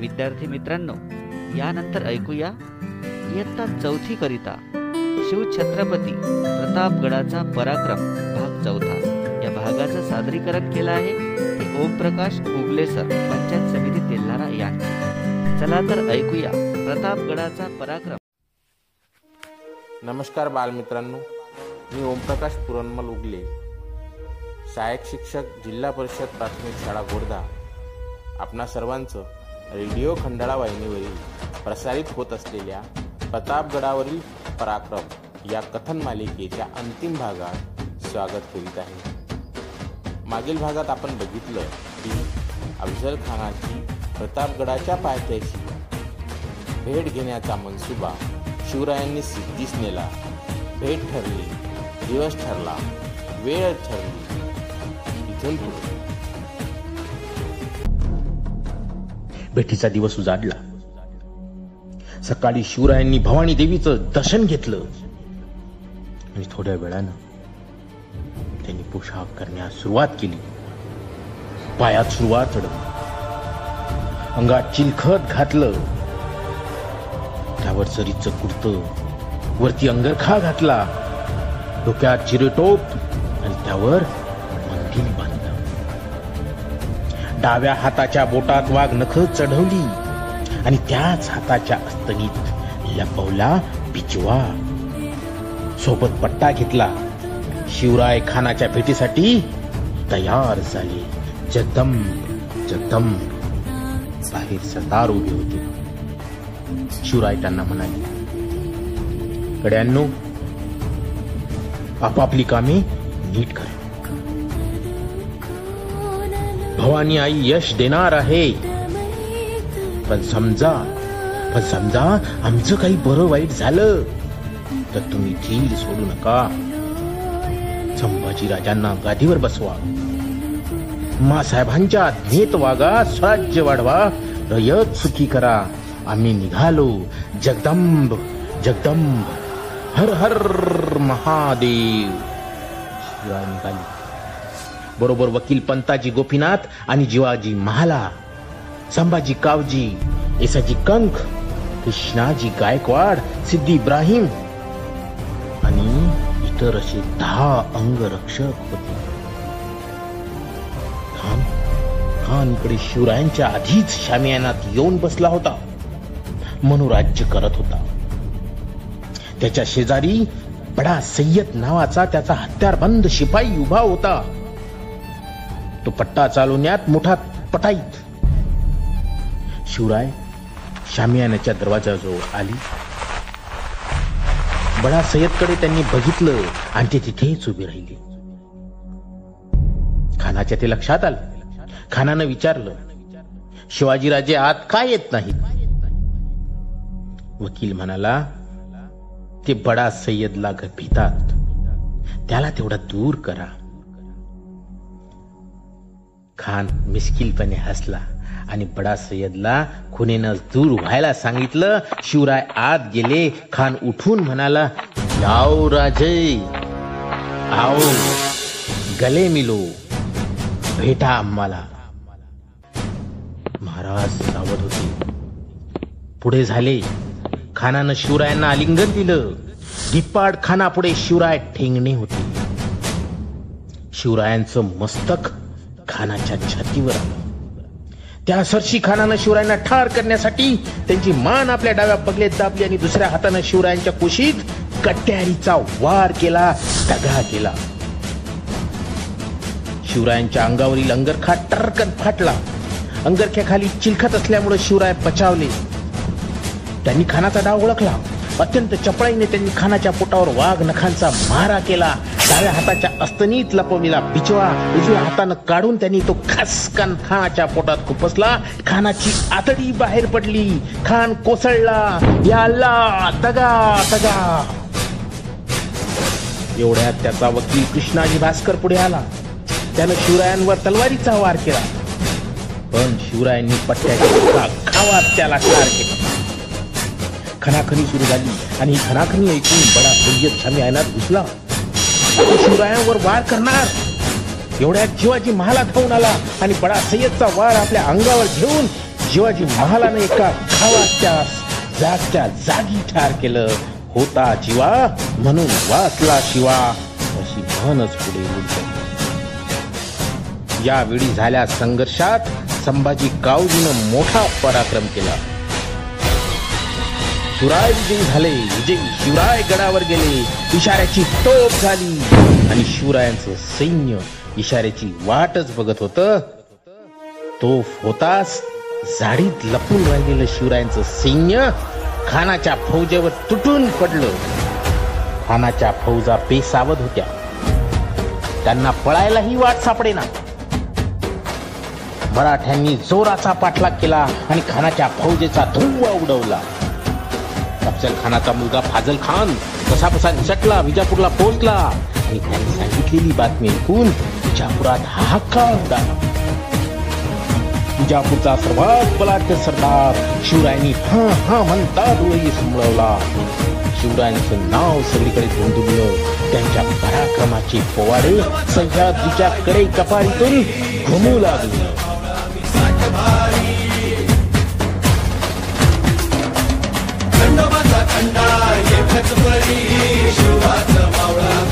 विद्यार्थी मित्रांनो यानंतर ऐकूया इयत्ता चौथी करिता शिवछत्रपती प्रतापगडाचा पराक्रम भाग चौथा. या भागाचं सादरीकरण केलं आहे ते ओमप्रकाश उगले सर पंचायत समिती तेल्हारा यांनी चला तर ऐकूया प्रतापगडाचा पराक्रम. नमस्कार बालमित्रांनो मी ओमप्रकाश पुरणमल उगले सहाय्यक शिक्षक जिल्हा परिषद प्राथमिक शाळा गोर्धा. आपणा सर्वांचं रेडिओ खंडाळा वाहिनीवरील प्रसारित होत असलेल्या प्रतापगडावरील पराक्रम या कथन मालिकेच्या अंतिम भागात स्वागत करीत आहे. मागील भागात आपण बघितलं की अफजल खानाची प्रतापगडाच्या पायथ्याशी भेट घेण्याचा मनसुबा शिवरायांनी सिद्धीस नेला भेट ठरली दिवस ठरला वेळ ठरली. इथून पुढे भेटीचा दिवस उजाडला. सकाळी शिवरायांनी भवानी देवीचं दर्शन घेतलं. आणि थोड्या वेळानं त्यांनी पोशाख करण्यास सुरुवात केली. पायात सुरुवात चढवली. अंगात चिलखत घातलं. त्यावर जरीचं कुर्त वरती अंगरखा घातला. डोक्यात चिरेटोप आणि त्यावर डाव्या हाताच्या बोटात वाघ नख चढवली आणि त्याच हाताच्या अस्तनीत लपवला पिचवा. सोबत पट्टा घेतला. शिवराय खानाच्या भेटीसाठी तयार झाले. जदम जगदम. बाहेर सरदार उभे होते. शिवराय त्यांना म्हणाले गड्यांनो आपापली कामे नीट करा. भवानी आई यश देणार आहे. पण समजा पण समजा आमचं काही बरं वाईट झालं तर तुम्ही धीर सोडू नका. संभाजी राजांना गादीवर बसवा. मासाहेबांच्या आज्ञेत वागा स्वराज्य वाढवा रयत सुखी करा. आम्ही निघालो. जगदंब जगदंब. हर हर महादेव. शिवाय निघाली बरोबर वकील पंताजी गोपीनाथ आणि जिवाजी महाला. संभाजी कावजी येसाजी कंक कृष्णाजी गायकवाड सिद्धी इब्राहिम आणि इतर असे दहा अंगरक्षक होते. खान खान इकडे शिवरायांच्या आधीच शामियानात येऊन बसला होता. मनोराज्य करत होता. त्याच्या शेजारी बडा सय्यद नावाचा त्याचा हत्यारबंद शिपाई उभा होता. तो पट्टा चालवण्यात मोठा पटाईत. शिवराय शामियानाच्या दरवाजाजवळ आली. बडा सय्यदकडे त्यांनी बघितलं आणि ते तिथेच उभी राहिली. खानाच्या ते लक्षात आलं. खानानं विचारलं शिवाजीराजे आत काय येत नाहीत वकील म्हणाला ते बडा सय्यदला भितात त्याला तेवढा दूर करा. खान मिस्किलपणे हसला आणि बडा सय्यदला खुनेनं दूर व्हायला सांगितलं शिवराय आत गेले. खान उठून म्हणाला जाओ राजे आओ गले मिलो भेटा आम्हाला. महाराज सावध होते. पुढे झाले. खानानं शिवरायांना आलिंगन दिलं. दिप्पाड खानापुढे शिवराय ठेंगणे होते. शिवरायांचं मस्तक खानाच्या छातीवर आलं. त्या सरशी खानानं शिवरायांना ठार करण्यासाठी त्यांची मान आपल्या डाव्या पगलेत दाबली आणि दुसऱ्या हातानं शिवरायांच्या कुशीत कट्यारीचा वार केला दगा केला. शिवरायांच्या अंगावरील अंगरखा टरकन फाटला. अंगरख्याखाली चिलखत असल्यामुळे शिवराय बचावले. त्यांनी खानाचा डाव ओळखला. अत्यंत चपळाईने त्यांनी खानाच्या पोटावर वाघ नखांचा मारा केला. डाव्या हाताच्या अस्तनीत लपविला पिचवा उजव्या हातानं काढून त्यांनी तो खसकन खानाच्या पोटात खुपसला. खानाची आतडी बाहेर पडली. खान कोसळला. याला दगा तगा तगा. एवढ्यात त्याचा वकील कृष्णाजी भास्कर पुढे आला. त्यानं शिवरायांवर तलवारीचा वार केला. पण शिवरायांनी पट्ट्याच्या खावात त्याला ठार केला. खणाखणी सुरू झाली. आणि ही ऐकून बडा सय्यद शामी आयनात घुसला. शिवरायांवर वार करणार. एवढ्यात शिवाजी महाला धावून आला आणि बडा सय्यदचा वार आपल्या अंगावर घेऊन शिवाजी महालानं एका धावाच्या जागच्या जागी ठार केलं. होता जीवा म्हणून वाचला शिवा. अशी म्हणच पुढे उलटली यावेळी झाल्या संघर्षात संभाजी काऊजीनं मोठा पराक्रम केला. शिवराय विजयी झाले. विजयी शिवराय गडावर गेले. इशाऱ्याची टोप झाली. आणि शिवरायांचं सैन्य इशाऱ्याची वाटच बघत होत. तो होताच झाडीत लपून राहिलेलं शिवरायांचं सैन्य खानाच्या फौजेवर तुटून पडलं. खानाच्या फौजा बेसावध होत्या. त्यांना पळायलाही वाट सापडेना. मराठ्यांनी जोराचा पाठलाग केला आणि खानाच्या फौजेचा धुव्वा उडवला. अफजल खानाचा मुलगा फाजल खान कसा कसा निसटला विजापूरला पोहोचला. आणि त्यांनी सांगितलेली बातमी ऐकून विजापुरात हाहाकार उडाला. विजापूरचा सर्वात बलाढ्य सरदार शिवरायांनी हा हा म्हणता डोळी संभळवला शिवरायांचं नाव सगळीकडे धुंदुबलं त्यांच्या पराक्रमाचे पोवाडे सह्याद्रीच्या कडे कपारीतून घुमू लागले. खंडोबाचा खंडा एकच परी शिवाचा मावळा.